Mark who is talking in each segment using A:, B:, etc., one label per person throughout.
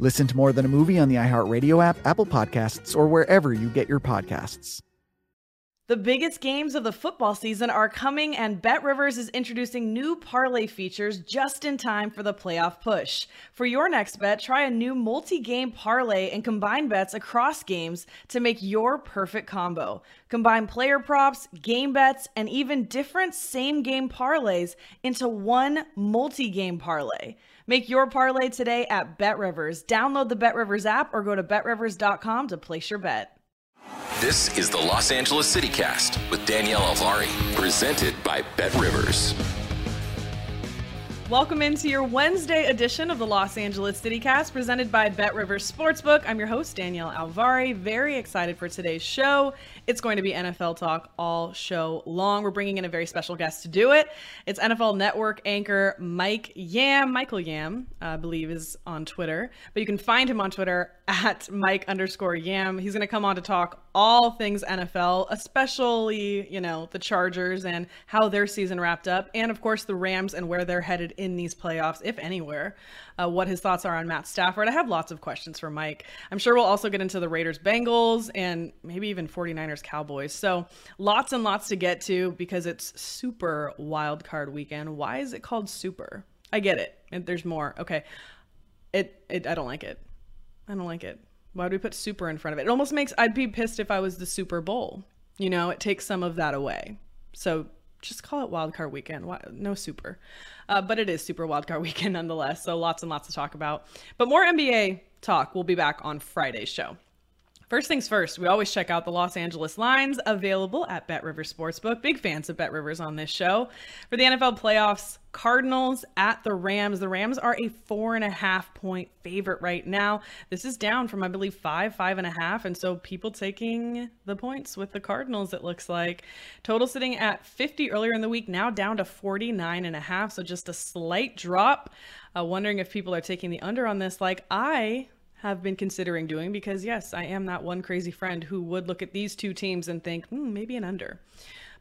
A: Listen to More Than a Movie on the iHeartRadio app, Apple Podcasts, or wherever you get your podcasts.
B: The biggest games of the football season are coming, and Bet Rivers is introducing new parlay features just in time for the playoff push. For your next bet, try a new multi game parlay and combine bets across games to make your perfect combo. Combine player props, game bets, and even different same game parlays into one multi game parlay. Make your parlay today at Bet Rivers. Download the Bet Rivers app or go to betrivers.com to place your bet.
C: This is the Los Angeles CityCast with Danielle Alvari, presented by Bet Rivers.
B: Welcome into your Wednesday edition of the Los Angeles CityCast, presented by Bet Rivers Sportsbook. I'm your host, Danielle Alvari. Very excited for today's show. It's going to be NFL talk all show long. We're bringing in a very special guest to do it. It's NFL Network anchor Mike Yam. Michael Yam, I believe, is on Twitter, but you can find him on Twitter at Mike underscore Yam. He's going to come on to talk all things NFL, especially, you know, the Chargers and how their season wrapped up, and of course the Rams and where they're headed in these playoffs, if anywhere. Uh, what his thoughts are on Matt Stafford. I have lots of questions for Mike. I'm sure we'll also get into the Raiders Bengals and maybe even 49ers Cowboys. So lots and lots to get to because it's super wild card weekend. Why is it called super? I get it. There's more. Okay. It, it I don't like it. I don't like it. Why would we put super in front of it? It almost makes I'd be pissed if I was the Super Bowl. You know, it takes some of that away. So just call it wildcard weekend. Why, no super. Uh, but it is super wildcard weekend nonetheless. So lots and lots to talk about. But more NBA talk. We'll be back on Friday's show. First things first, we always check out the Los Angeles lines available at Bet Rivers Sportsbook. Big fans of Bet Rivers on this show. For the NFL playoffs, Cardinals at the Rams. The Rams are a four and a half point favorite right now. This is down from, I believe, five, five and a half. And so people taking the points with the Cardinals, it looks like. Total sitting at 50 earlier in the week, now down to 49 and a half. So just a slight drop. Uh, wondering if people are taking the under on this like I have been considering doing because, yes, I am that one crazy friend who would look at these two teams and think, hmm, maybe an under.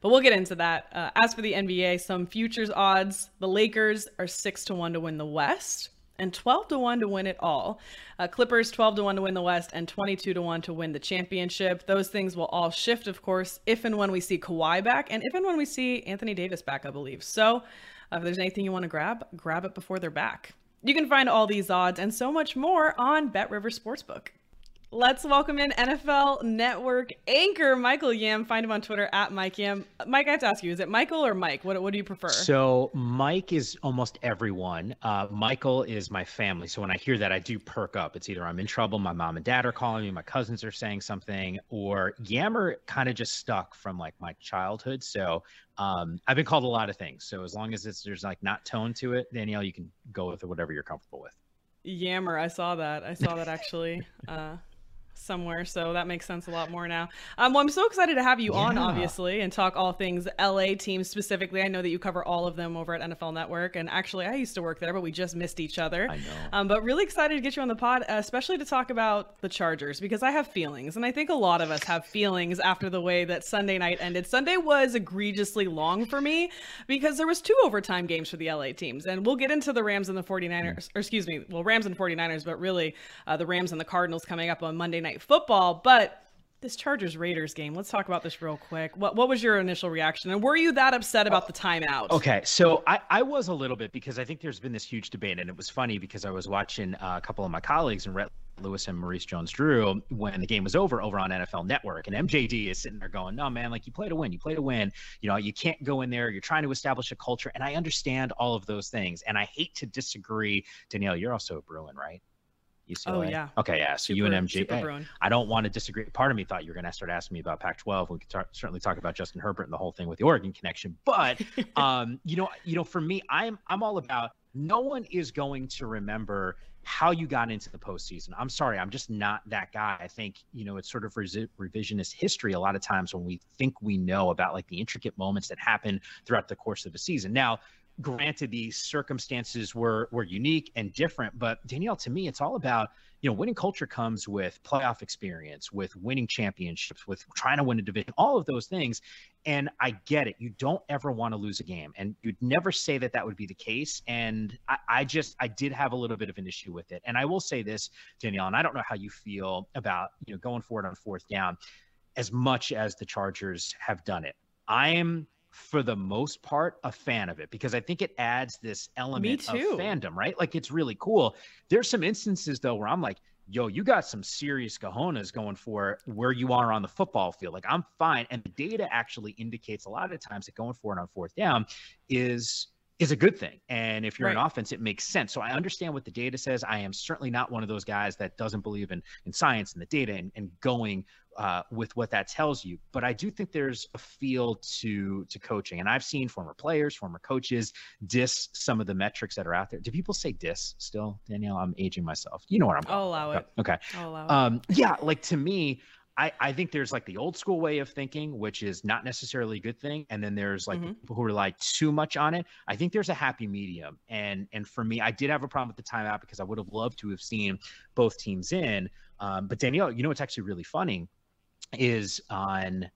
B: But we'll get into that. Uh, as for the NBA, some futures odds the Lakers are 6 to 1 to win the West and 12 to 1 to win it all. Uh, Clippers 12 to 1 to win the West and 22 to 1 to win the championship. Those things will all shift, of course, if and when we see Kawhi back and if and when we see Anthony Davis back, I believe. So uh, if there's anything you want to grab, grab it before they're back. You can find all these odds and so much more on Bet River Sportsbook. Let's welcome in NFL Network anchor Michael Yam. Find him on Twitter at Mike Yam. Mike, I have to ask you, is it Michael or Mike? What, what do you prefer?
D: So Mike is almost everyone. Uh, Michael is my family. So when I hear that, I do perk up. It's either I'm in trouble, my mom and dad are calling me, my cousins are saying something, or Yammer kind of just stuck from like my childhood. So um, I've been called a lot of things. So as long as it's there's like not tone to it, Danielle, you can go with whatever you're comfortable with.
B: Yammer, I saw that. I saw that actually. Uh, somewhere, so that makes sense a lot more now. Um, well, I'm so excited to have you yeah. on, obviously, and talk all things LA teams specifically. I know that you cover all of them over at NFL Network, and actually, I used to work there, but we just missed each other.
D: I know.
B: Um, but really excited to get you on the pod, especially to talk about the Chargers because I have feelings, and I think a lot of us have feelings after the way that Sunday night ended. Sunday was egregiously long for me because there was two overtime games for the LA teams, and we'll get into the Rams and the 49ers, or excuse me, well, Rams and 49ers, but really uh, the Rams and the Cardinals coming up on Monday night football, but this Chargers Raiders game. Let's talk about this real quick. What what was your initial reaction, and were you that upset about the timeout?
D: Okay, so I I was a little bit because I think there's been this huge debate, and it was funny because I was watching uh, a couple of my colleagues and Lewis and Maurice Jones-Drew when the game was over over on NFL Network, and MJD is sitting there going, "No, man, like you play to win, you play to win. You know, you can't go in there. You're trying to establish a culture." And I understand all of those things, and I hate to disagree. Danielle, you're also a Bruin, right?
B: UCLA. Oh yeah.
D: Okay, yeah. So super, UNMG. Hey, I don't want to disagree. Part of me thought you were going to start asking me about Pac-12. We could tar- certainly talk about Justin Herbert and the whole thing with the Oregon connection. But um, you know, you know, for me, I'm I'm all about. No one is going to remember how you got into the postseason. I'm sorry, I'm just not that guy. I think you know it's sort of revisionist history a lot of times when we think we know about like the intricate moments that happen throughout the course of a season. Now, granted the circumstances were were unique and different but danielle to me it's all about you know winning culture comes with playoff experience with winning championships with trying to win a division all of those things. And i get it. You don't ever want to lose a game and you'd never say that that would be the case. And I, I just i did have a little bit of an issue with it. And i will say this danielle and i don't know how you feel about you know going forward on fourth down as much as the chargers have done it. I'm for the most part, a fan of it because I think it adds this element of fandom, right? Like it's really cool. There's some instances though where I'm like, yo, you got some serious cojones going for where you are on the football field. Like I'm fine. And the data actually indicates a lot of times that going for it on fourth down is is a good thing. And if you're right. an offense, it makes sense. So I understand what the data says. I am certainly not one of those guys that doesn't believe in in science and the data and, and going uh, with what that tells you. But I do think there's a feel to to coaching, and I've seen former players, former coaches diss some of the metrics that are out there. Do people say diss still, Danielle? I'm aging myself. You know what I'm.
B: I'll allow it.
D: Okay.
B: I'll allow
D: um, it. Yeah, like to me, I, I think there's like the old school way of thinking, which is not necessarily a good thing. And then there's like mm-hmm. people who like too much on it. I think there's a happy medium. And and for me, I did have a problem with the timeout because I would have loved to have seen both teams in. Um, but Danielle, you know what's actually really funny is on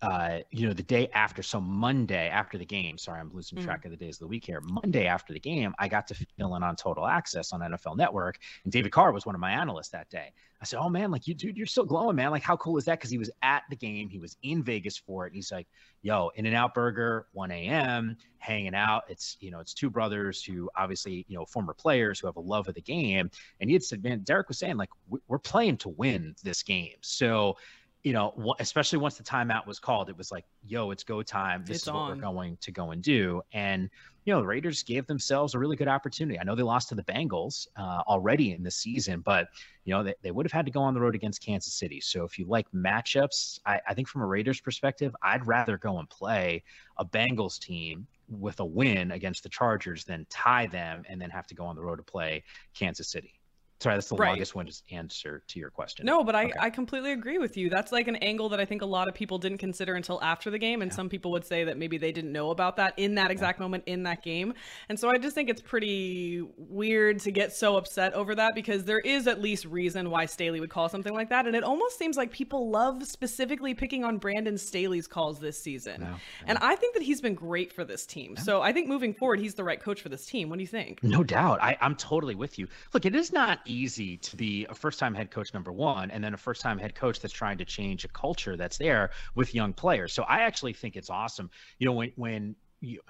D: uh, you know, the day after, so Monday after the game, sorry, I'm losing track mm-hmm. of the days of the week here. Monday after the game, I got to fill in on Total Access on NFL Network, and David Carr was one of my analysts that day. I said, "Oh man, like you, dude, you're still glowing, man. Like how cool is that?" Because he was at the game, he was in Vegas for it. and he's like, "Yo, In-N-Out Burger, 1 a.m., hanging out. It's you know, it's two brothers who obviously you know former players who have a love of the game." And he had said, "Man, Derek was saying like we're playing to win this game." So you know, especially once the timeout was called, it was like, yo, it's go time. This it's is what we're going to go and do. And, you know, the Raiders gave themselves a really good opportunity. I know they lost to the Bengals uh, already in the season, but, you know, they, they would have had to go on the road against Kansas City. So if you like matchups, I, I think from a Raiders perspective, I'd rather go and play a Bengals team with a win against the Chargers than tie them and then have to go on the road to play Kansas City. Sorry, that's the right. longest one to answer to your question.
B: No, but I, okay. I completely agree with you. That's like an angle that I think a lot of people didn't consider until after the game. And yeah. some people would say that maybe they didn't know about that in that exact yeah. moment in that game. And so I just think it's pretty weird to get so upset over that because there is at least reason why Staley would call something like that. And it almost seems like people love specifically picking on Brandon Staley's calls this season. No, no. And I think that he's been great for this team. So I think moving forward, he's the right coach for this team. What do you think?
D: No doubt. I, I'm totally with you. Look, it is not easy to be a first time head coach number one and then a first time head coach that's trying to change a culture that's there with young players. So i actually think it's awesome. You know when when you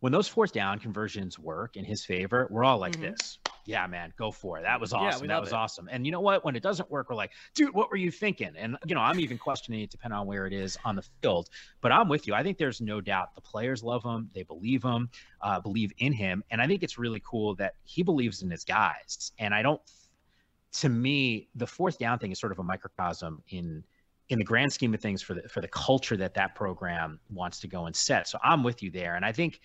D: when those fourth down conversions work in his favor we're all like mm-hmm. this. Yeah man go for it. That was awesome. Yeah, that was it. awesome. And you know what? When it doesn't work we're like dude what were you thinking? And you know i'm even questioning it depending on where it is on the field. But i'm with you. I think there's no doubt the players love him. They believe him uh, believe in him. And i think it's really cool that he believes in his guys. And i don't to me, the fourth down thing is sort of a microcosm in in the grand scheme of things for the for the culture that that program wants to go and set. So I'm with you there, and I think,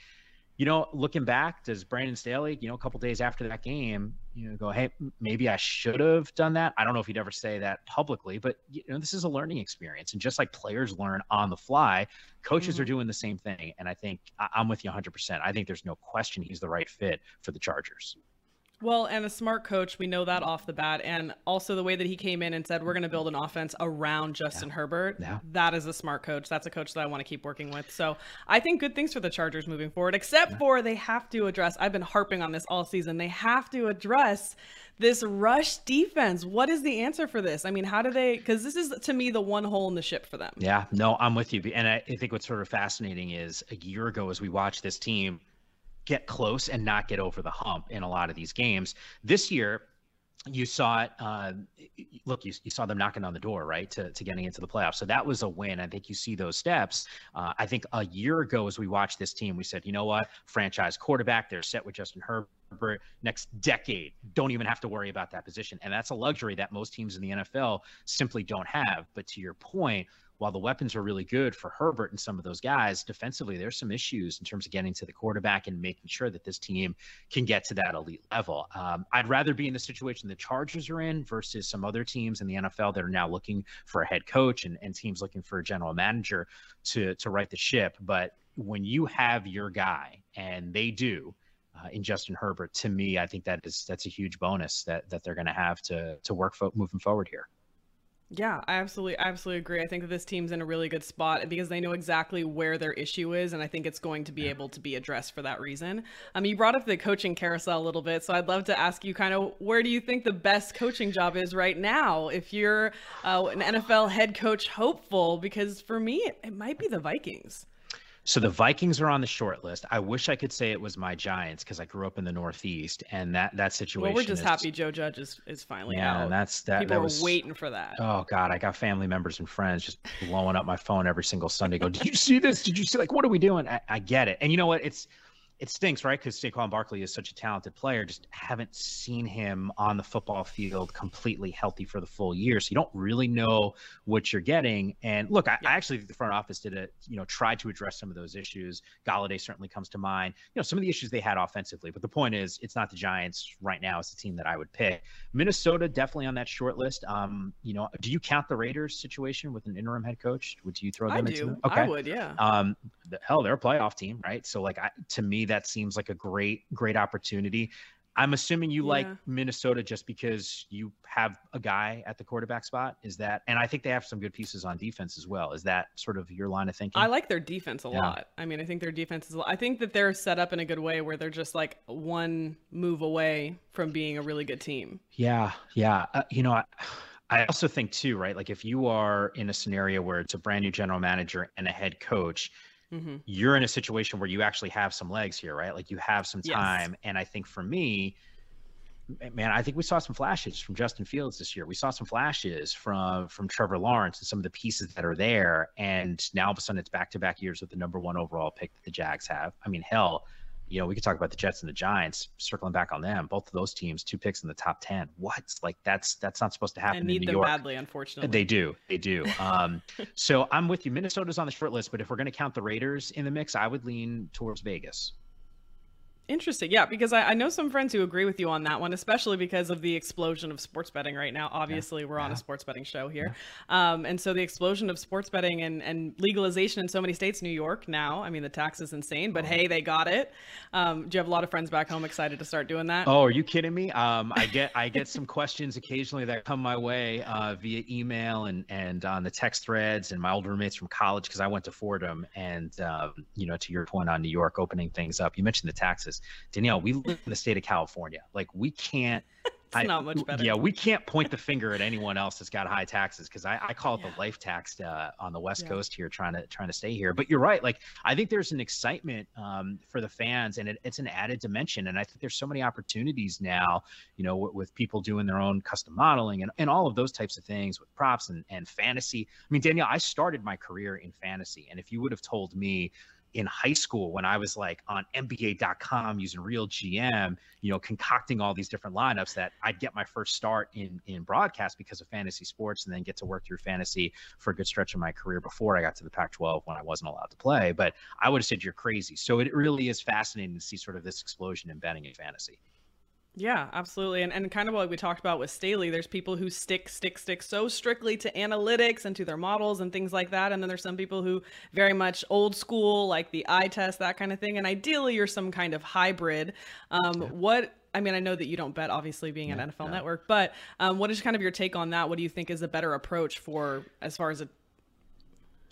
D: you know, looking back, does Brandon Staley, you know, a couple days after that game, you know, go, hey, maybe I should have done that. I don't know if he'd ever say that publicly, but you know, this is a learning experience, and just like players learn on the fly, coaches mm-hmm. are doing the same thing. And I think I'm with you 100. percent I think there's no question he's the right fit for the Chargers.
B: Well, and a smart coach, we know that off the bat. And also the way that he came in and said, we're going to build an offense around Justin yeah. Herbert. Yeah. That is a smart coach. That's a coach that I want to keep working with. So I think good things for the Chargers moving forward, except yeah. for they have to address, I've been harping on this all season, they have to address this rush defense. What is the answer for this? I mean, how do they, because this is to me the one hole in the ship for them.
D: Yeah, no, I'm with you. And I, I think what's sort of fascinating is a year ago, as we watched this team, get close and not get over the hump in a lot of these games. This year, you saw it. Uh, look, you, you saw them knocking on the door, right, to, to getting into the playoffs. So that was a win. I think you see those steps. Uh, I think a year ago, as we watched this team, we said, you know what, franchise quarterback, they're set with Justin Herbert next decade. Don't even have to worry about that position. And that's a luxury that most teams in the NFL simply don't have. But to your point, while the weapons are really good for Herbert and some of those guys, defensively, there's some issues in terms of getting to the quarterback and making sure that this team can get to that elite level. Um, I'd rather be in the situation the Chargers are in versus some other teams in the NFL that are now looking for a head coach and, and teams looking for a general manager to, to right the ship. But when you have your guy, and they do, uh, in Justin Herbert, to me, I think that is that's a huge bonus that that they're going to have to to work fo- moving forward here.
B: Yeah, I absolutely, absolutely agree. I think that this team's in a really good spot because they know exactly where their issue is, and I think it's going to be able to be addressed for that reason. Um, you brought up the coaching carousel a little bit, so I'd love to ask you kind of where do you think the best coaching job is right now? If you're uh, an NFL head coach hopeful, because for me, it, it might be the Vikings.
D: So the Vikings are on the short list. I wish I could say it was my Giants because I grew up in the Northeast, and that that situation.
B: Well, we're just
D: is,
B: happy Joe Judge is, is finally
D: yeah,
B: out.
D: and that's that.
B: People
D: that
B: were
D: was,
B: waiting for that.
D: Oh God, I got family members and friends just blowing up my phone every single Sunday. Go, did you see this? Did you see? Like, what are we doing? I, I get it, and you know what? It's it stinks, right? Because Saquon Barkley is such a talented player. Just haven't seen him on the football field completely healthy for the full year. So you don't really know what you're getting. And look, I, I actually think the front office did it, you know, tried to address some of those issues. Golladay certainly comes to mind. You know, some of the issues they had offensively. But the point is, it's not the Giants right now. It's the team that I would pick. Minnesota definitely on that short list. Um, you know, do you count the Raiders situation with an interim head coach? Would you throw them
B: I
D: into?
B: do.
D: Them? Okay.
B: I would, yeah.
D: Um, the, hell, they're a playoff team, right? So like, I, to me, that seems like a great, great opportunity. I'm assuming you like Minnesota just because you have a guy at the quarterback spot. Is that, and I think they have some good pieces on defense as well. Is that sort of your line of thinking?
B: I like their defense a
D: Yeah.
B: lot. I mean, I think their defense is. I think that they're set up in a good way where they're just like one move away from being a really good team.
D: Yeah, yeah. Uh, you know, I, I also think too, right? Like if you are in a scenario where it's a brand new general manager and a head coach,
B: hmm
D: you're in a situation where you actually have some legs here, right? Like you have some
B: Yes.
D: time. And I think for me, man, I think we saw some flashes from Justin Fields this year. We saw some flashes from from Trevor Lawrence and some of the pieces that are there. And now all of a sudden it's back to back years with the number one overall pick that the Jags have. I mean, hell, you know, we could talk about the Jets and the Giants, circling back on them. Both of those teams, two picks in the top ten. What? Like that's that's not supposed to happen
B: And
D: in
B: need
D: New
B: them
D: York.
B: badly, unfortunately.
D: They do. They do. Um, so I'm with you. Minnesota's on the short list, but if we're going to count the Raiders in the mix, I would lean towards Vegas.
B: Interesting. Yeah, because I, I know some friends who agree with you on that one, especially because of the explosion of sports betting right now. Obviously, we're on
D: Yeah.
B: a sports betting show here. Um, and so the explosion of sports betting and, and legalization in so many states, New York now, I mean, the tax is insane,
D: Oh.
B: but hey, they got it. Um, do you have a lot of friends back home excited to start doing that?
D: Oh, are you kidding me? Um, I get I get some questions occasionally that come my way uh, via email and and on the text threads and my old roommates from college because I went to Fordham and um, you know to your point on New York opening things up. You mentioned the taxes, Danielle. We live in the state of California. Like we can't.
B: It's not much better.
D: Yeah, we can't point the finger at anyone else that's got high taxes because I, I call it
B: Yeah.
D: the life tax uh, on the West
B: Yeah.
D: Coast here, trying to trying to stay here. But you're right. Like I think there's an excitement um, for the fans, and it, it's an added dimension. And I think there's so many opportunities now, you know, with, with people doing their own custom modeling and, and all of those types of things with props and, and fantasy. I mean, Danielle, I started my career in fantasy, and if you would have told me in high school when I was like on NBA.com using real GM, you know, concocting all these different lineups that I'd get my first start in in broadcast because of fantasy sports and then get to work through fantasy for a good stretch of my career before I got to the Pac-12 when I wasn't allowed to play. But I would have said you're crazy. So it really is fascinating to see sort of this explosion in betting in fantasy.
B: Yeah, absolutely. And, and kind of like we talked about with Staley, there's people who stick, stick, stick so strictly to analytics and to their models and things like that. And then there's some people who very much old school, like the eye test, that kind of thing. And ideally, you're some kind of hybrid. Um, What, I mean, I know that you don't bet, obviously, being an NFL network, but um, what is kind of your take on that? What do you think is a better approach for as far as a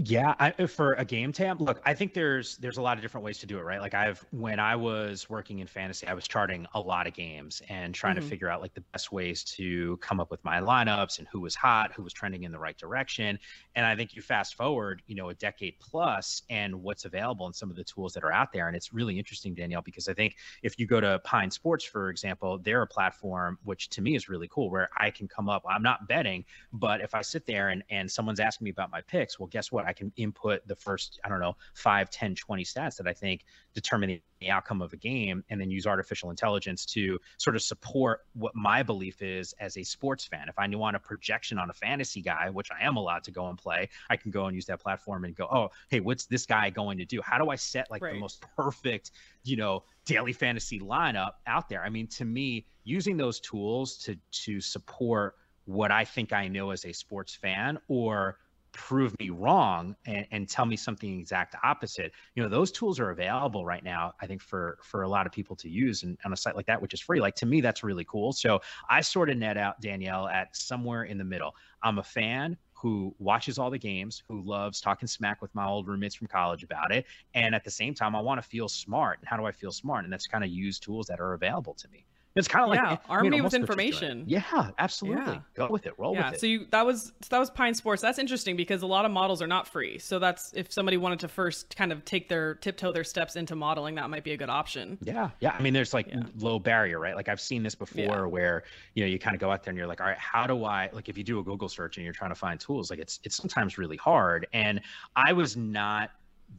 D: Yeah, I, uh, for a game tab, look, I think there's there's a lot of different ways to do it, right? Like I've when I was working in fantasy, I was charting a lot of games and trying mm-hmm. to figure out like the best ways to come up with my lineups and who was hot, who was trending in the right direction. And I think you fast forward, you know, a decade plus and what's available and some of the tools that are out there. And it's really interesting, Danielle, because I think if you go to Pine Sports, for example, they're a platform which to me is really cool where I can come up. I'm not betting, but if I sit there and, and someone's asking me about my picks, well, guess what? I can input the first, I don't know, 5, 10, 20 stats that I think determine the outcome of a game and then use artificial intelligence to sort of support what my belief is as a sports fan. If I want a projection on a fantasy guy, which I am allowed to go and play, I can go and use that platform and go, oh, hey, what's this guy going to do? How do I set like right. the most perfect, you know, daily fantasy lineup out there? I mean, to me, using those tools to to support what I think I know as a sports fan or prove me wrong and, and tell me something exact opposite you know those tools are available right now i think for for a lot of people to use and on a site like that which is free like to me that's really cool so i sort of net out danielle at somewhere in the middle i'm a fan who watches all the games, who loves talking smack with my old roommates from college about it. And at the same time, I want to feel smart. And how do I feel smart? And that's kind of use tools that are available to me. It's kind of like
B: yeah, arm I mean, me with information.
D: Yeah, absolutely. Yeah. Go with it. Roll yeah, with it.
B: So you that was so that was Pine Sports. That's interesting because a lot of models are not free. So that's if somebody wanted to first kind of take their tiptoe their steps into modeling, that might be a good option.
D: Yeah, yeah. I mean, there's like yeah. low barrier, right? Like I've seen this before, where you know you kind of go out there and you're like, all right, how do I like if you do a Google search and you're trying to find tools, like it's it's sometimes really hard. And I was not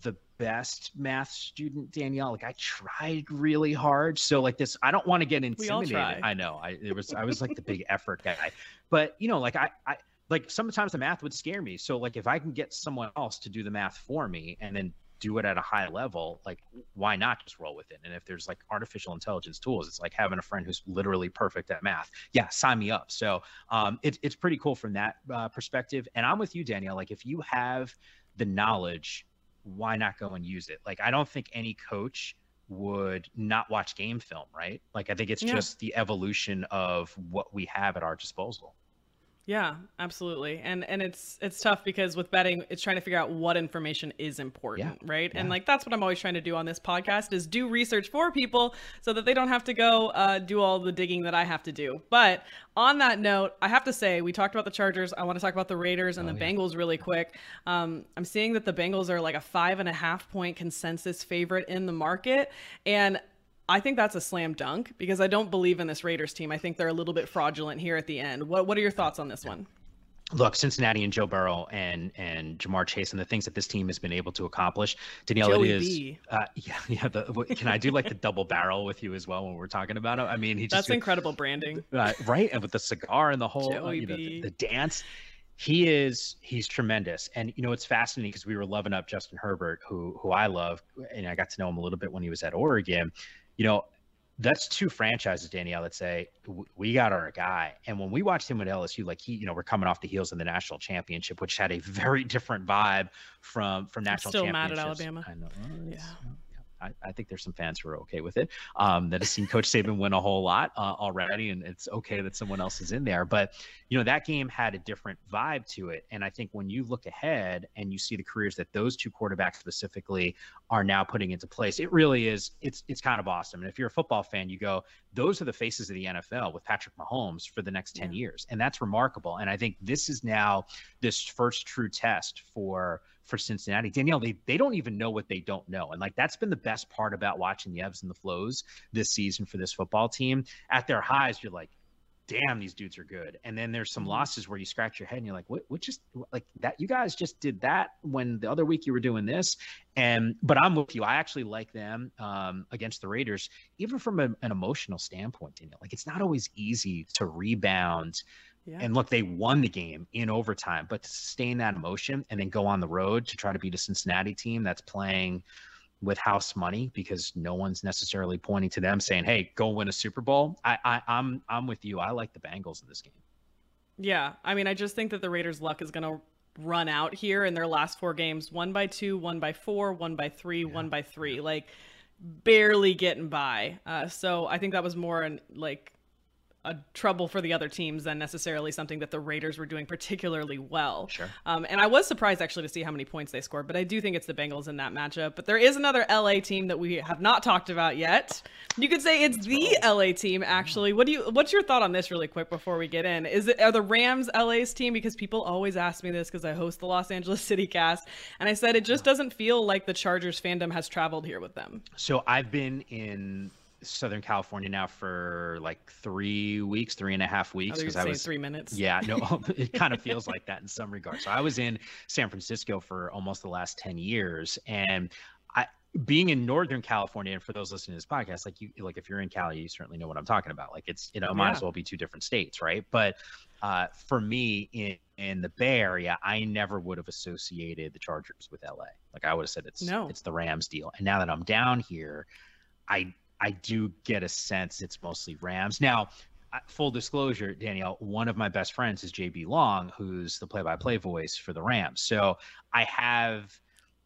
D: the best math student, Danielle. Like I tried really hard. So like this, I don't want to get intimidated. I know. I it was I was like the big effort guy. But you know, like I I like sometimes the math would scare me. So like if I can get someone else to do the math for me and then do it at a high level, like why not just roll with it? And if there's like artificial intelligence tools, it's like having a friend who's literally perfect at math. Yeah, sign me up. So um, it, it's pretty cool from that uh, perspective. And I'm with you, Danielle. Like if you have the knowledge why not go and use it? Like, I don't think any coach would not watch game film, right? Like, I think it's yeah. just the evolution of what we have at our disposal.
B: Yeah, absolutely. And and it's it's tough because with betting, it's trying to figure out what information is important, yeah. right? Yeah. And like that's what I'm always trying to do on this podcast is do research for people so that they don't have to go uh, do all the digging that I have to do. But on that note, I have to say we talked about the Chargers. I want to talk about the Raiders and oh, the yeah. Bengals really quick. Um, I'm seeing that the Bengals are like a five and a half point consensus favorite in the market, and I think that's a slam dunk because I don't believe in this Raiders team. I think they're a little bit fraudulent here at the end. What What are your thoughts on this one?
D: Look, Cincinnati and Joe Burrow and and Ja'Marr Chase and the things that this team has been able to accomplish. Danielle, Joey it is. Uh, yeah, yeah. The, can I do like the double barrel with you as well when we're talking about it? I mean, he just
B: that's incredible branding,
D: uh, right? And with the cigar and the whole, uh, you know, the, the dance he is he's tremendous and you know it's fascinating because we were loving up justin herbert who who i love and i got to know him a little bit when he was at oregon you know, that's two franchises, Danielle, that say we got our guy. And when we watched him at LSU, like he, you know, we're coming off the heels of the national championship, which had a very different vibe from from national.
B: Still
D: mad at
B: Alabama.
D: I know. Yeah. I, I, think there's some fans who are okay with it. Um, that have seen Coach Saban win a whole lot uh, already, and it's okay that someone else is in there. But you know that game had a different vibe to it, and I think when you look ahead and you see the careers that those two quarterbacks specifically are now putting into place, it really is. It's it's kind of awesome. And if you're a football fan, you go, those are the faces of the NFL with Patrick Mahomes for the next ten yeah. years, and that's remarkable. And I think this is now this first true test for for Cincinnati. Danielle, they they don't even know what they don't know. And like that's been the best part about watching the ebbs and the flows this season for this football team. At their highs, you're like, damn, these dudes are good. And then there's some mm-hmm. losses where you scratch your head and you're like, what, what just like that? You guys just did that when the other week you were doing this. And, but I'm with you. I actually like them um, against the Raiders, even from a, an emotional standpoint, Danielle. Like it's not always easy to rebound yeah. And look, they won the game in overtime, but to sustain that emotion and then go on the road to try to beat a Cincinnati team that's playing with house money because no one's necessarily pointing to them saying, "Hey, go win a Super Bowl." I, I I'm I'm with you. I like the Bengals in this game.
B: Yeah, I mean, I just think that the Raiders' luck is going to run out here in their last four games: one by two, one by four, one by three, yeah. one by three. Like barely getting by. Uh, so I think that was more an, like a trouble for the other teams than necessarily something that the Raiders were doing particularly well.
D: Sure.
B: Um, and I was surprised actually to see how many points they scored, but I do think it's the Bengals in that matchup. But there is another LA team that we have not talked about yet. You could say it's the LA team actually. What do you what's your thought on this really quick before we get in? Is it are the Rams LA's team because people always ask me this because I host the Los Angeles City cast and I said it just doesn't feel like the Chargers fandom has traveled here with them.
D: So I've been in Southern California now for like three weeks, three and a half weeks.
B: Because I was three minutes.
D: Yeah, no, it kind of feels like that in some regards. So I was in San Francisco for almost the last ten years, and I being in Northern California, and for those listening to this podcast, like you, like if you're in Cali, you certainly know what I'm talking about. Like it's you know, it might
B: Yeah.
D: as well be two different states, right? But uh, for me in in the Bay Area, I never would have associated the Chargers with LA. Like I would have said it's
B: No.
D: it's the Rams deal. And now that I'm down here, I I do get a sense it's mostly Rams. Now, full disclosure, Danielle, one of my best friends is JB Long, who's the play-by-play voice for the Rams. So I have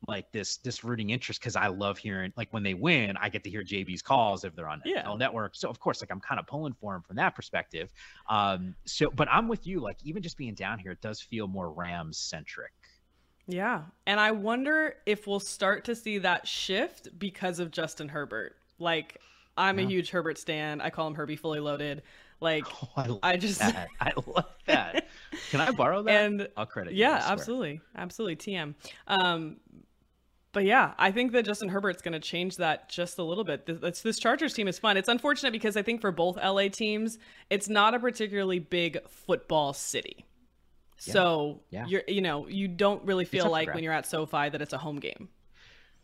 D: like this this rooting interest because I love hearing like when they win, I get to hear JB's calls if they're on
B: Yeah.
D: NFL Network. So of course, like I'm kind of pulling for him from that perspective. Um, so but I'm with you. Like even just being down here, it does feel more Rams centric.
B: Yeah. And I wonder if we'll start to see that shift because of Justin Herbert. Like, I'm a huge Herbert stan. I call him Herbie fully loaded. Like,
D: Oh, I,
B: I just.
D: that. I love that. Can I borrow that?
B: And
D: I'll credit you.
B: yeah,
D: I
B: absolutely. Absolutely. TM. Um, but yeah, I think that Justin Herbert's going to change that just a little bit. This, this- Chargers team is fun. It's unfortunate because I think for both LA teams, it's not a particularly big football city. So
D: Yeah.
B: you're, you know, you don't really feel like when you're at SoFi that it's a home game.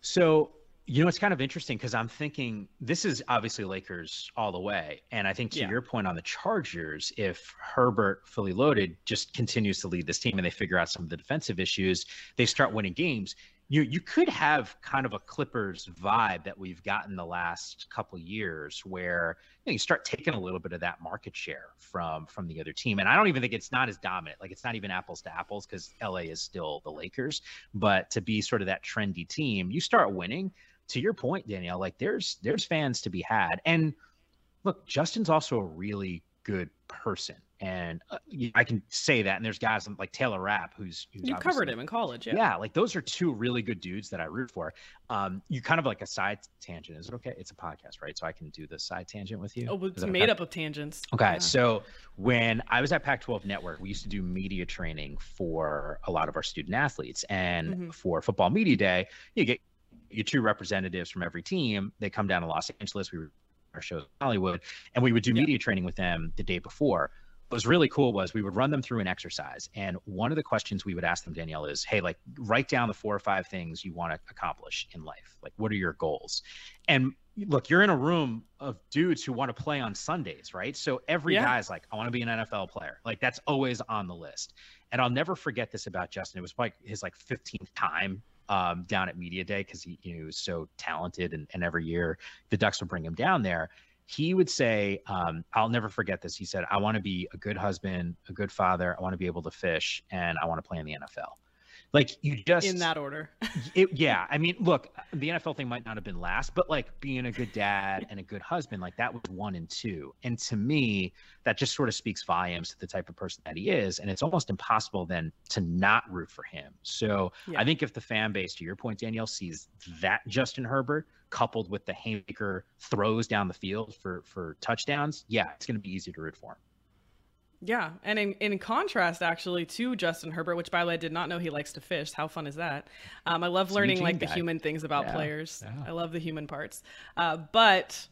D: So, you know, it's kind of interesting because I'm thinking this is obviously Lakers all the way. And I think to
B: Yeah.
D: your point on the Chargers, if Herbert fully loaded just continues to lead this team and they figure out some of the defensive issues, they start winning games. You you could have kind of a Clippers vibe that we've gotten the last couple years where you, know, you start taking a little bit of that market share from from the other team. And I don't even think it's not as dominant. Like it's not even apples to apples because LA is still the Lakers but to be sort of that trendy team, you start winning. To your point, Danielle, like there's there's fans to be had, and look, Justin's also a really good person, and uh, I can say that. And there's guys like Taylor Rapp, who's, who's
B: You covered him in college, yeah.
D: Yeah. like those are two really good dudes that I root for. Um, you kind of like a side tangent. Is it okay? It's a podcast, right? So I can do the side tangent with you.
B: Oh, it's made
D: okay?
B: up of tangents.
D: Okay,
B: Yeah.
D: so when I was at Pac 12 Network, we used to do media training for a lot of our student athletes. And
B: Mhm.
D: for Football Media Day, you get your two representatives from every team. They come down to Los Angeles. We were our shows in Hollywood, and we would do
B: Yeah.
D: media training with them the day before. What was really cool was we would run them through an exercise. And one of the questions we would ask them, Danielle, is hey, like write down the four or five things you want to accomplish in life. Like, what are your goals? And look, you're in a room of dudes who want to play on Sundays, right? So every
B: Yeah.
D: guy's like, I want to be an NFL player. Like that's always on the list. And I'll never forget this about Justin. It was like his like 15th time um, down at Media Day because he, he was so talented, and, and every year the Ducks would bring him down there. He would say, um, "I'll never forget this." He said, "I want to be a good husband, a good father. I want to be able to fish, and I want to play in the NFL." Like you just
B: in that order.
D: it, yeah, I mean, look, the NFL thing might not have been last, but like being a good dad and a good husband, like that was one and two. And to me, that just sort of speaks volumes to the type of person that he is. And it's almost impossible then to not root for him. So
B: Yeah.
D: I think if the fan base, to your point, Danielle, sees that Justin Herbert coupled with the haymaker throws down the field for for touchdowns, yeah, it's going to be easy to root for him.
B: Yeah, and in, in contrast, actually, to Justin Herbert, which by the way, I did not know he likes to fish. How fun is that? Um, I love learning like the human things about
D: Yeah,
B: players.
D: yeah.
B: I love the human parts. Uh, but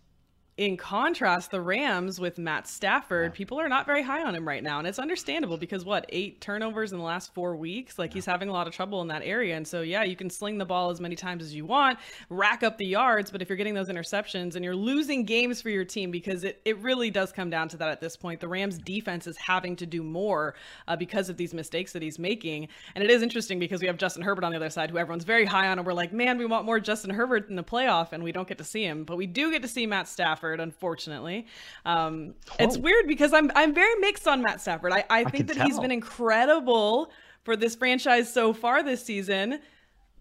B: in contrast, the Rams with Matt Stafford, people are not very high on him right now, and it's understandable because what eight turnovers in the last four weeks? Like he's having a lot of trouble in that area, and so yeah, you can sling the ball as many times as you want, rack up the yards, but if you're getting those interceptions and you're losing games for your team, because it it really does come down to that at this point. The Rams defense is having to do more uh, because of these mistakes that he's making, and it is interesting because we have Justin Herbert on the other side, who everyone's very high on, and we're like, man, we want more Justin Herbert in the playoff, and we don't get to see him, but we do get to see Matt Stafford, unfortunately. Um, It's
D: Oh.
B: weird because I'm I'm very mixed on Matt Stafford. I, I think
D: can
B: that he's been incredible for this franchise so far this season,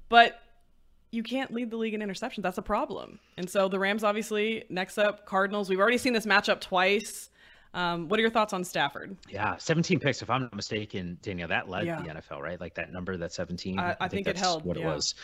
B: but you can't lead the league in interceptions. That's a problem. And so the Rams, obviously, next up, Cardinals. We've already seen this matchup twice. Um, what are your thoughts on Stafford?
D: Yeah, 17 picks, if I'm not mistaken, Danielle, that led
B: Yeah.
D: the NFL, right? Like that number, that 17.
B: I- I think it
D: that's
B: held,
D: what
B: yeah.
D: it was.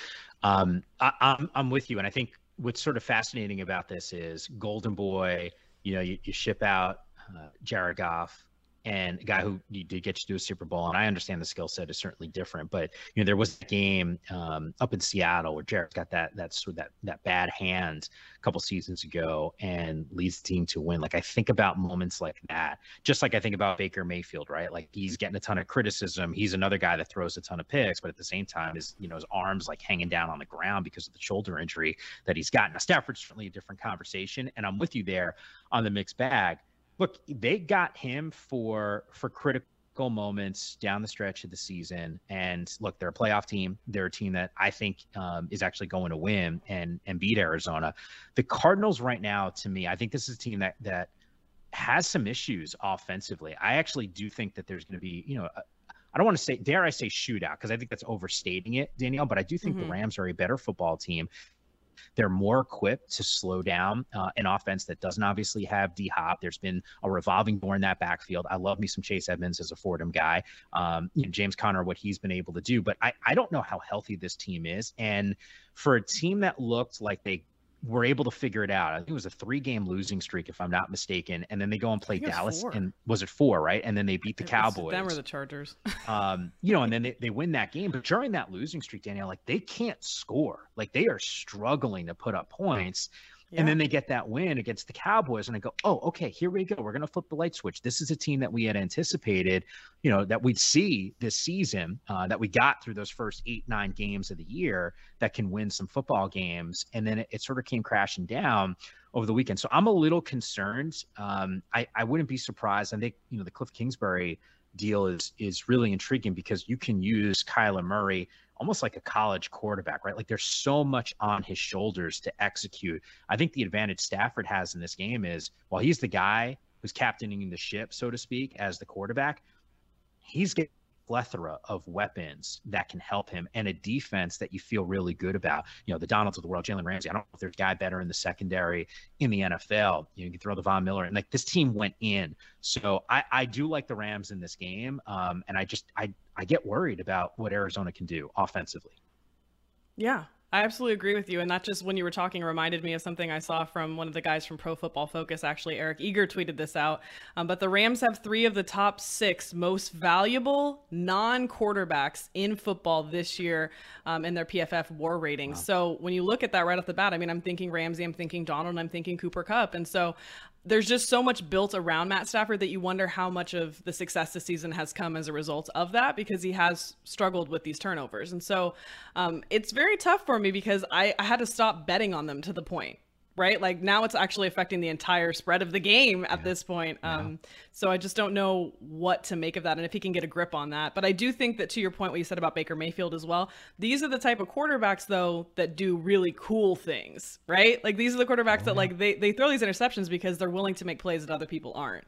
D: Um, I, I'm I'm with you, and I think what's sort of fascinating about this is Golden Boy. You know, you, you ship out uh, Jared Goff and a guy who did get you to a Super Bowl, and I understand the skill set is certainly different, but you know there was a game um, up in Seattle where Jared's got that that sort that that bad hand a couple seasons ago and leads the team to win. Like I think about moments like that, just like I think about Baker Mayfield, right? Like he's getting a ton of criticism. He's another guy that throws a ton of picks, but at the same time, his you know his arms like hanging down on the ground because of the shoulder injury that he's got. Now Stafford's certainly a different conversation, and I'm with you there on the mixed bag. Look, they got him for for critical moments down the stretch of the season. And look, they're a playoff team. They're a team that I think um, is actually going to win and and beat Arizona. The Cardinals right now, to me, I think this is a team that that has some issues offensively. I actually do think that there's going to be, you know, I don't want to say, dare I say, shootout because I think that's overstating it, Danielle. But I do think
B: Mhm.
D: the Rams are a better football team. They're more equipped to slow down uh, an offense that doesn't obviously have D Hop. There's been a revolving door in that backfield. I love me some Chase Edmonds as a Fordham guy. Um, you know, James Conner, what he's been able to do, but I, I don't know how healthy this team is. And for a team that looked like they were able to figure it out, I think it was a three game losing streak, if I'm not mistaken. And then they go and play
B: was
D: Dallas. And was it four, right? And then they beat the
B: It
D: Cowboys
B: Them or the Chargers.
D: um, you know, and then they, they win that game. But during that losing streak, Danielle, like they can't score. Like they are struggling to put up points. And then they get that win against the Cowboys, and I go, oh, okay, here we go. We're going to flip the light switch. This is a team that we had anticipated, you know, that we'd see this season, uh, that we got through those first eight, nine games of the year that can win some football games. And then it, it sort of came crashing down over the weekend. So I'm a little concerned. Um, I, I wouldn't be surprised. I think, you know, the Cliff Kingsbury deal is is really intriguing because you can use Kyler Murray almost like a college quarterback, right? Like there's so much on his shoulders to execute. I think the advantage Stafford has in this game is while he's the guy who's captaining the ship, so to speak, as the quarterback, he's getting plethora of weapons that can help him and a defense that you feel really good about. You know, the Donalds of the world, Jalen Ramsey. I don't know if there's a guy better in the secondary in the NFL. You, know, you can throw the Von Miller and like this team went in. So I, I do like the Rams in this game. Um, and I just I I get worried about what Arizona can do offensively.
B: Yeah, I absolutely agree with you. And that just when you were talking reminded me of something I saw from one of the guys from Pro Football Focus. Actually, Eric Eager tweeted this out. Um, but the Rams have three of the top six most valuable non quarterbacks in football this year um, in their PFF war ratings. So when you look at that right off the bat, I mean, I'm thinking Ramsey, I'm thinking Donald, and I'm thinking Cooper Kupp. And so there's just so much built around Matt Stafford that you wonder how much of the success this season has come as a result of that because he has struggled with these turnovers. And so um, it's very tough for me because I, I had to stop betting on them to the point. Right, like now it's actually affecting the entire spread of the game at this point. Um, so I just don't know what to make of that, and if he can get a grip on that. But I do think that to your point, what you said about Baker Mayfield as well, these are the type of quarterbacks though that do really cool things, right? Like these are the quarterbacks that like they they throw these interceptions because they're willing to make plays that other people aren't.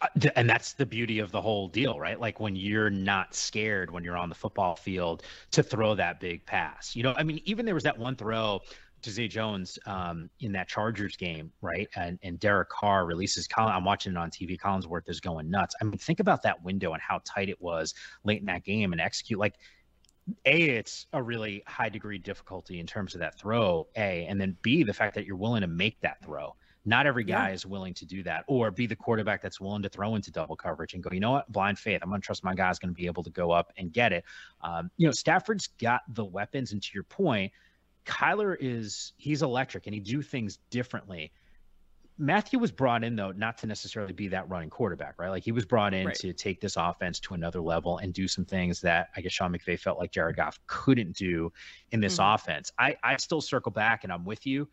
D: Uh, and that's the beauty of the whole deal, right? Like when you're not scared when you're on the football field to throw that big pass. You know, I mean, even there was that one throw to Zay Jones um, in that Chargers game, right? And and Derek Carr releases Colin. I'm watching it on TV. Collinsworth is going nuts. I mean, think about that window and how tight it was late in that game and execute like. A, it's a really high degree difficulty in terms of that throw. A, and then B, the fact that you're willing to make that throw. Not every guy
B: Yeah.
D: is willing to do that, or be the quarterback that's willing to throw into double coverage and go, you know what, blind faith. I'm going to trust my guy's going to be able to go up and get it. Um, you know, Stafford's got the weapons, and to your point, Kyler is he's electric and he do things differently. Matthew was brought in though not to necessarily be that running quarterback, right? Like he was brought in
B: Right.
D: to take this offense to another level and do some things that I guess Sean McVay felt like Jared Goff couldn't do in this
B: Mhm.
D: offense. I I still circle back and I'm with you.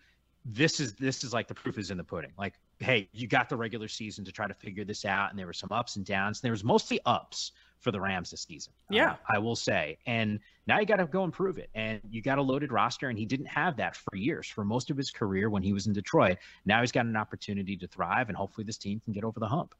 D: This is this is like the proof is in the pudding. Like, hey, you got the regular season to try to figure this out, and there were some ups and downs. And there was mostly ups for the Rams this season. uh,
B: Yeah.
D: I will say. And now you got to go and prove it. And you got a loaded roster, and he didn't have that for years, for most of his career when he was in Detroit. Now he's got an opportunity to thrive, and hopefully this team can get over the hump.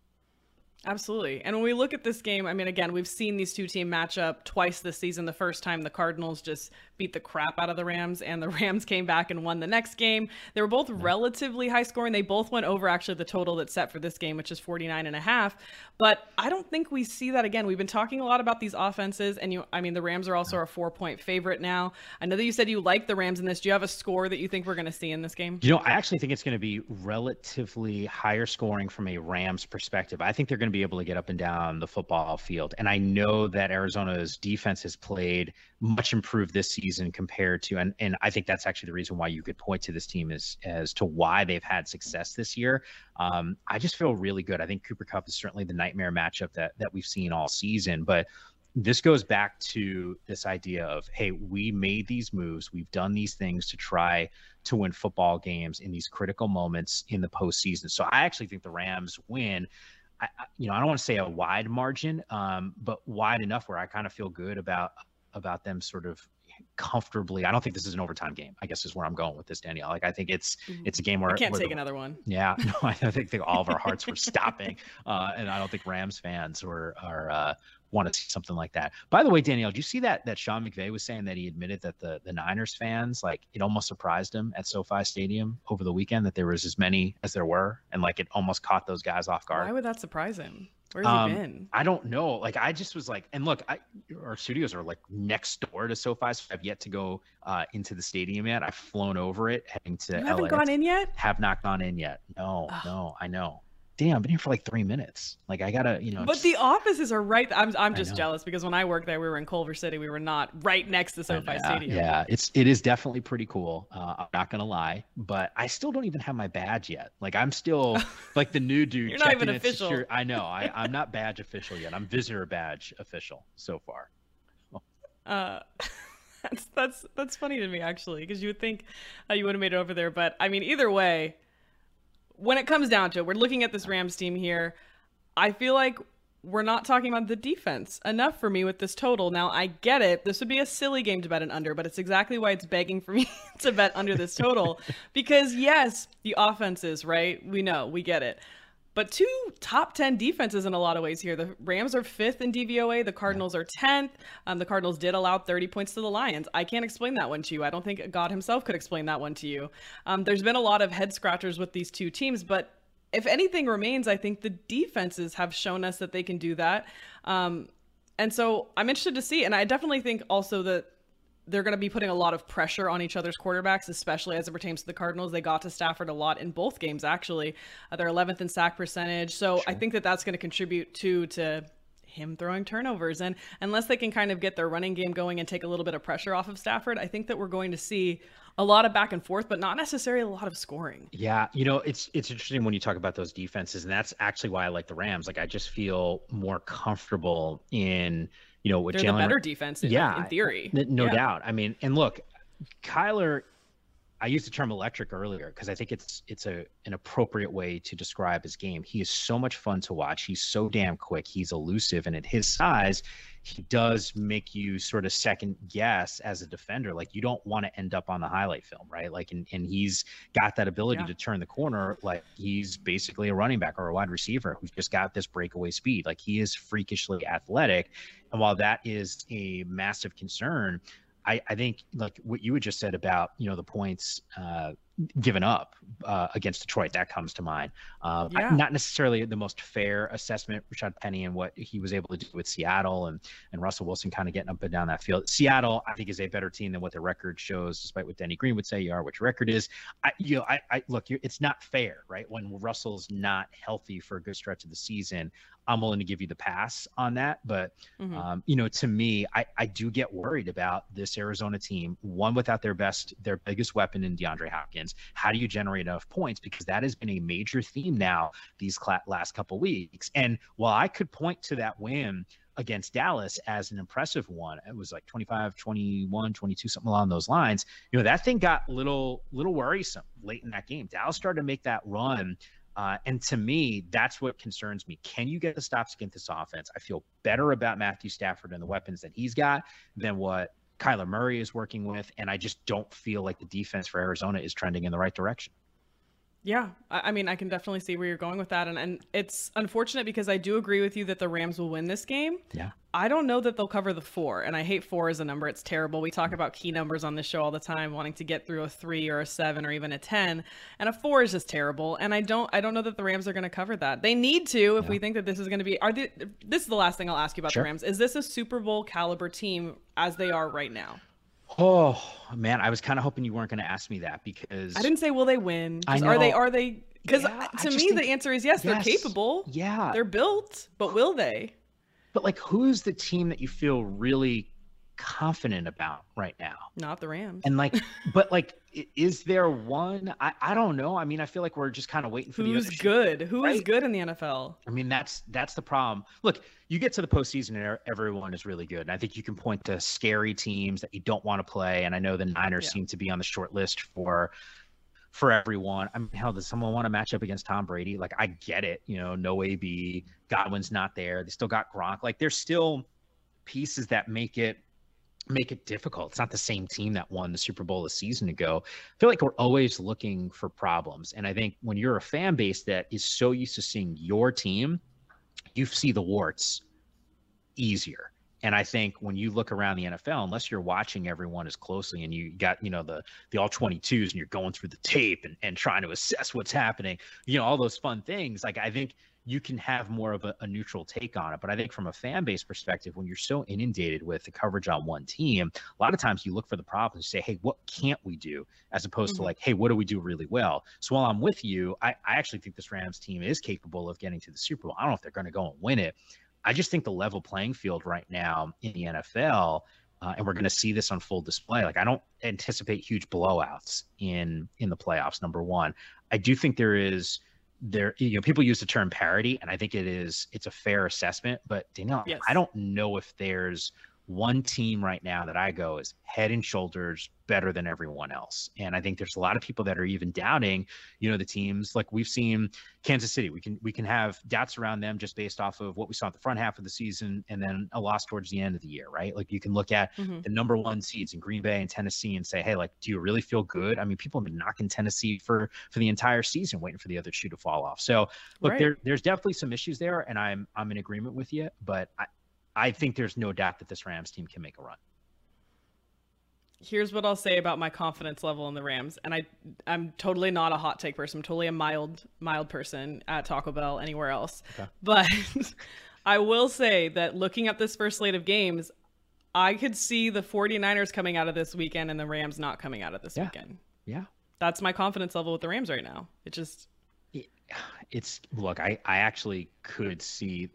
B: Absolutely. And when we look at this game, I mean, again, we've seen these two team match up twice this season. The first time the Cardinals just beat the crap out of the Rams, and the Rams came back and won the next game. They were both relatively high scoring. They both went over actually the total that's set for this game, which is 49 and a half. But I don't think we see that again. We've been talking a lot about these offenses, and you, I mean, the Rams are also a four point favorite now. I know that you said you like the Rams in this. Do you have a score that you think we're going to see in this game?
D: You know, I actually think it's going to be relatively higher scoring from a Rams perspective. I think they're going to be able to get up and down the football field. And I know that Arizona's defense has played much improved this season compared to and and I think that's actually the reason why you could point to this team as as to why they've had success this year. Um, I just feel really good. I think Cooper Kupp is certainly the nightmare matchup that that we've seen all season, but this goes back to this idea of hey we made these moves we've done these things to try to win football games in these critical moments in the postseason so i actually think the rams win I, you know, I don't want to say a wide margin, um, but wide enough where I kind of feel good about about them sort of comfortably. I don't think this is an overtime game. I guess is where I'm going with this, Danielle. Like I think it's mm-hmm. it's a game where
B: I can't
D: where
B: take
D: the,
B: another one.
D: Yeah, no, I think, think all of our hearts were stopping, uh, and I don't think Rams fans were are uh, want to see something like that. By the way, Danielle, do you see that that Sean McVay was saying that he admitted that the the Niners fans like it almost surprised him at SoFi Stadium over the weekend that there was as many as there were, and like it almost caught those guys off guard.
B: Why would that surprise him? Where's
D: um,
B: he been?
D: I don't know. Like I just was like, and look, I, our studios are like next door to SoFi. So I've yet to go uh, into the stadium yet. I've flown over it, heading to.
B: You haven't gone in yet.
D: Have not gone in yet. No, no, I know damn, I've been here for like three minutes. Like I gotta, you know.
B: But just... the offices are right. I'm, I'm just jealous because when I worked there, we were in Culver City. We were not right next to SoFi
D: yeah,
B: Stadium.
D: Yeah, it's it is definitely pretty cool. Uh, I'm not gonna lie, but I still don't even have my badge yet. Like I'm still like the new dude.
B: You're not even official.
D: Secure... I know. I, I'm not badge official yet. I'm visitor badge official so far.
B: Uh. That's that's that's funny to me actually, because you would think uh, you would have made it over there, but I mean, either way, when it comes down to it, we're looking at this Rams team here. I feel like we're not talking about the defense enough for me with this total. Now, I get it. This would be a silly game to bet an under, but it's exactly why it's begging for me to bet under this total. because, yes, the offenses, right? We know, we get it. But two top 10 defenses in a lot of ways here. The Rams are fifth in DVOA. The Cardinals are 10th. Um, the Cardinals did allow 30 points to the Lions. I can't explain that one to you. I don't think God himself could explain that one to you. Um, there's been a lot of head scratchers with these two teams, but if anything remains, I think the defenses have shown us that they can do that. Um, and so I'm interested to see. And I definitely think also that they're going to be putting a lot of pressure on each other's quarterbacks, especially as it pertains to the Cardinals. They got to Stafford a lot in both games, actually. Uh, they're 11th in sack percentage. So sure. I think that that's going to contribute to to him throwing turnovers. And unless they can kind of get their running game going and take a little bit of pressure off of Stafford, I think that we're going to see a lot of back and forth, but not necessarily a lot of scoring.
D: Yeah, you know, it's it's interesting when you talk about those defenses, and that's actually why I like the Rams. Like I just feel more comfortable in you know, with
B: They're
D: Jalen,
B: the better defense, in, yeah, in theory.
D: No
B: yeah.
D: doubt. I mean, and look, Kyler. I used the term electric earlier because I think it's it's a an appropriate way to describe his game. He is so much fun to watch. He's so damn quick. He's elusive, and at his size, he does make you sort of second guess as a defender. Like you don't want to end up on the highlight film, right? Like and, and he's got that ability yeah. to turn the corner like he's basically a running back or a wide receiver who's just got this breakaway speed. Like he is freakishly athletic. And while that is a massive concern, I, I think like what you had just said about you know the points uh, given up uh, against Detroit. That comes to mind. Uh, yeah. Not necessarily the most fair assessment, Rashad Penny and what he was able to do with Seattle and and Russell Wilson kind of getting up and down that field. Seattle, I think, is a better team than what their record shows, despite what Denny Green would say you are, what your record is. I, you know, I, I look, it's not fair, right? When Russell's not healthy for a good stretch of the season, I'm willing to give you the pass on that. But mm-hmm. um, you know, to me, I, I do get worried about this Arizona team. One without their best, their biggest weapon in DeAndre Hopkins. How do you generate enough points? Because that has been a major theme now these last couple weeks. And while I could point to that win against Dallas as an impressive one. It was like 25, 21, 22, something along those lines. You know, that thing got little little worrisome late in that game. Dallas started to make that run uh, and to me, that's what concerns me. Can you get the stops against this offense? I feel better about Matthew Stafford and the weapons that he's got than what Kyler Murray is working with. And I just don't feel like the defense for Arizona is trending in the right direction.
B: Yeah, I mean, I can definitely see where you're going with that, and and it's unfortunate because I do agree with you that the Rams will win this game.
D: Yeah.
B: I don't know that they'll cover the four, and I hate four as a number. It's terrible. We talk about key numbers on this show all the time, wanting to get through a three or a seven or even a ten, and a four is just terrible. And I don't, I don't know that the Rams are going to cover that. They need to if we think that this is going to be. Are they, this is the last thing I'll ask you about
D: Sure.
B: the Rams? Is this a Super Bowl caliber team as they are right now?
D: Oh man, I was kind of hoping you weren't going to ask me that because
B: I didn't say will they win.
D: I
B: 'Cause Are they? Are they? Because
D: uh, Yeah,
B: to me,
D: think-
B: the answer is yes. They're capable.
D: Yeah.
B: They're built, but will they?
D: But like, who's the team that you feel really confident about right now?
B: Not the Rams.
D: And like, but like, is there one? I, I don't know. I mean, I feel like we're just kind of waiting for the
B: Who's good? Who is
D: Right.
B: good in the NFL?
D: I mean, that's that's the problem. Look, you get to the postseason and everyone is really good. And I think you can point to scary teams that you don't want to play. And I know the Niners
B: Yeah.
D: seem to be on the short list for for everyone. I mean, hell, does someone want to match up against Tom Brady? Like, I get it. You know, no AB, Godwin's not there. They still got Gronk. Like, there's still pieces that make it make it difficult. It's not the same team that won the Super Bowl a season ago. I feel like we're always looking for problems. And I think when you're a fan base that is so used to seeing your team, you see the warts easier. And I think when you look around the NFL, unless you're watching everyone as closely and you got, you know, the the all 22s and you're going through the tape and, and trying to assess what's happening, you know, all those fun things, like I think you can have more of a, a neutral take on it. But I think from a fan base perspective, when you're so inundated with the coverage on one team, a lot of times you look for the problems and say, hey, what can't we do? As opposed
B: Mhm.
D: to like, hey, what do we do really well? So while I'm with you, I, I actually think this Rams team is capable of getting to the Super Bowl. I don't know if they're going to go and win it. I just think the level playing field right now in the NFL, uh, and we're going to see this on full display. Like I don't anticipate huge blowouts in in the playoffs. Number one, I do think there is there. You know, people use the term parity, and I think it is it's a fair assessment. But Danielle,
B: Yes.
D: I don't know if there's one team right now that I go is head and shoulders better than everyone else. And I think there's a lot of people that are even doubting, you know, the teams like we've seen Kansas City. We can we can have doubts around them just based off of what we saw at the front half of the season and then a loss towards the end of the year, right? Like you can look at
B: Mhm.
D: the number one seeds in Green Bay and Tennessee and say, hey, like, do you really feel good? I mean, people have been knocking Tennessee for for the entire season, waiting for the other shoe to fall off. So look,
B: Right.
D: there there's definitely some issues there, and I'm I'm in agreement with you, but I I think there's no doubt that this Rams team can make a run.
B: Here's what I'll say about my confidence level in the Rams, and I I'm totally not a hot take person. I'm totally a mild mild person at Taco Bell anywhere else. But I will say that looking at this first slate of games, I could see the 49ers coming out of this weekend and the Rams not coming out of this
D: Yeah.
B: weekend.
D: Yeah.
B: That's my confidence level with the Rams right now. It just
D: it's look i i actually could see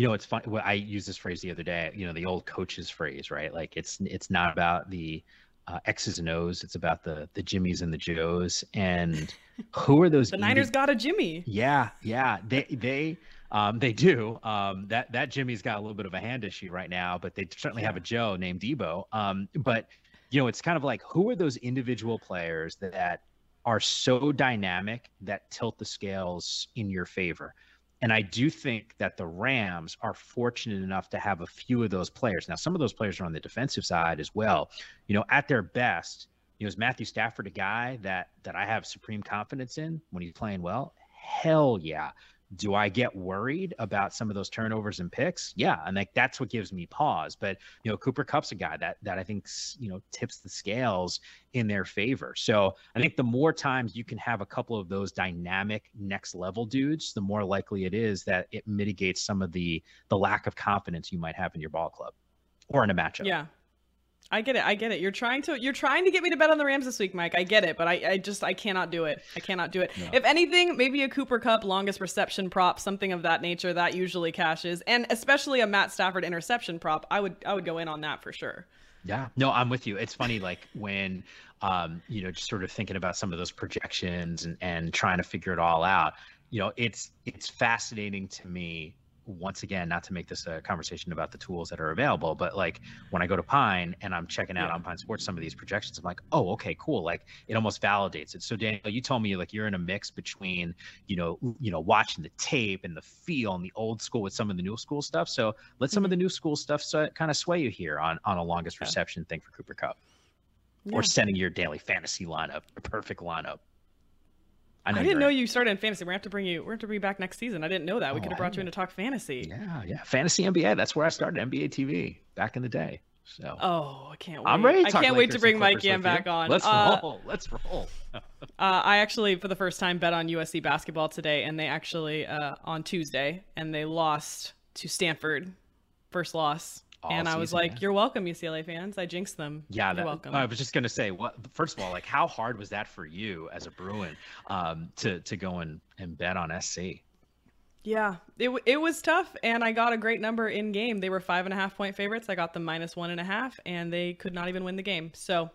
D: you know it's fun well, i used this phrase the other day you know the old coach's phrase right? Like it's it's not about the uh, x's and o's it's about the the jimmies and the joes. And who are those
B: the
D: indi-
B: Niners got a Jimmy.
D: yeah yeah they they um they do. Um that that jimmy's got a little bit of a hand issue right now but they certainly have a joe named Deebo. Um but you know it's kind of like who are those individual players that are so dynamic that tilt the scales in your favor. And I do think that the Rams are fortunate enough to have a few of those players. Now, some of those players are on the defensive side as well. You know, at their best, you know, is Matthew Stafford a guy that that I have supreme confidence in when he's playing well? Hell yeah. Do I get worried about some of those turnovers and picks? Yeah, and like that's what gives me pause. But you know, Cooper Kupp's a guy that that I think you know tips the scales in their favor. So I think the more times you can have a couple of those dynamic next level dudes, the more likely it is that it mitigates some of the the lack of confidence you might have in your ball club or in a matchup.
B: Yeah. I get it. I get it. You're trying to you're trying to get me to bet on the Rams this week, Mike. I get it, but I, I just I cannot do it. I cannot do it. If anything, maybe a Cooper Kupp longest reception prop, something of that nature, that usually cashes, and especially a Matt Stafford interception prop. I would I would go in on that for sure.
D: Yeah. No, I'm with you. It's funny, like when, um, you know, just sort of thinking about some of those projections and, and trying to figure it all out. You know, it's it's fascinating to me. Once again, not to make this a conversation about the tools that are available, but like when I go to Pine and I'm checking out
B: Yeah.
D: on Pine Sports some of these projections, I'm like, oh, okay, cool. Like it almost validates it. So Daniel, you told me like you're in a mix between, you know, you know, watching the tape and the feel and the old school with some of the new school stuff. So let some of the mm-hmm. new school stuff so, kind of sway you here on on a longest reception thing for Cooper Kupp,
B: Yeah.
D: or setting your daily fantasy lineup, a perfect lineup. I, know
B: I didn't know you started in fantasy. We're have to bring you. We're gonna have to bring you back next season. I didn't know that. We
D: Oh,
B: could have brought you in to talk fantasy.
D: Yeah, yeah. Fantasy NBA. That's where I started. NBA TV back in the day. So
B: Oh, I can't wait.
D: I'm ready. To
B: I can't wait to bring Mike Yam
D: you.
B: back on.
D: Let's
B: Uh,
D: roll. Let's roll.
B: Uh, I actually, for the first time, bet on USC basketball today, and they actually uh, on Tuesday, and they lost to Stanford, first loss.
D: All
B: and I was like,
D: yeah.
B: "You're welcome, UCLA fans. I jinxed them.
D: Yeah,
B: you're
D: that,
B: welcome."
D: I was just gonna say, what? First of all, like, how hard was that for you as a Bruin um, to to go and, and bet on SC?
B: Yeah, it it was tough, and I got a great number in game. They were five and a half point favorites. I got them minus one and a half, and they could not even win the game. So,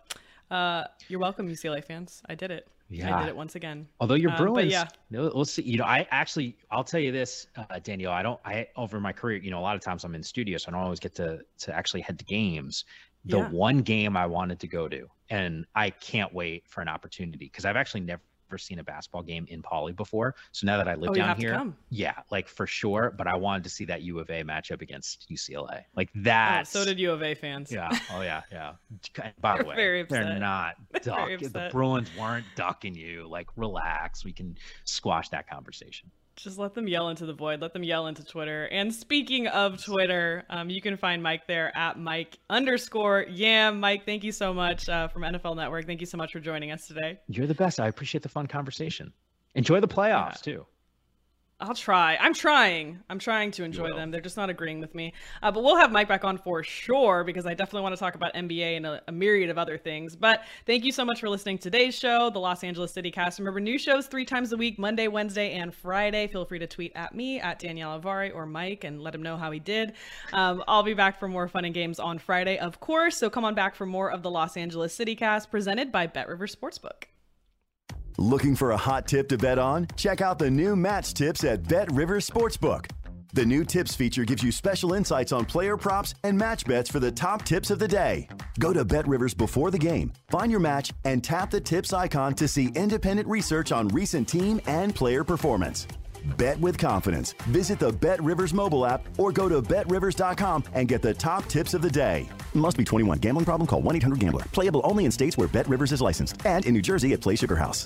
B: uh, you're welcome, UCLA fans. I did it. I
D: Yeah.
B: did it once again.
D: Although you're
B: Um,
D: Bruins,
B: yeah.
D: no, we'll see. You know, I actually, I'll tell you this, uh, Danielle. I don't. I over my career, you know, a lot of times I'm in studio, so I don't always get to to actually head to games. The
B: Yeah.
D: one game I wanted to go to, and I can't wait for an opportunity because I've actually never seen a basketball game in Pauley before. So now that I live
B: Oh,
D: down here, yeah, like for sure. But I wanted to see that U of A matchup against UCLA. Like
B: Oh,
D: that.
B: so did U of A fans.
D: Yeah. Oh yeah. Yeah. By the way,
B: very
D: they're not ducking. The. Bruins weren't ducking you. Like, relax. We can squash that conversation.
B: Just let them yell into the void. Let them yell into Twitter. And speaking of Twitter, um, you can find Mike there at Mike underscore Yam. Mike, thank you so much uh, from NFL Network. Thank you so much for joining us today.
D: You're the best. I appreciate the fun conversation. Enjoy the playoffs too.
B: I'll try. I'm trying. I'm trying to enjoy them. They're just not agreeing with me. Uh, but we'll have Mike back on for sure because I definitely want to talk about NBA and a, a myriad of other things. But thank you so much for listening to today's show, the Los Angeles City Cast. Remember, new shows three times a week Monday, Wednesday, and Friday. Feel free to tweet at me, at Danielle Avari, or Mike, and let him know how he did. Um, I'll be back for more fun and games on Friday, of course. So come on back for more of the Los Angeles City Cast presented by Bet River Sportsbook.
E: Looking for a hot tip to bet on? Check out the new match tips at Bet Rivers Sportsbook. The new tips feature gives you special insights on player props and match bets for the top tips of the day. Go to Bet Rivers before the game, find your match, and tap the tips icon to see independent research on recent team and player performance. Bet with confidence. Visit the Bet Rivers mobile app or go to betrivers.com and get the top tips of the day. Must be 21. Gambling problem? Call 1 800 Gambler. Playable only in states where Bet Rivers is licensed and in New Jersey at Play Sugar House.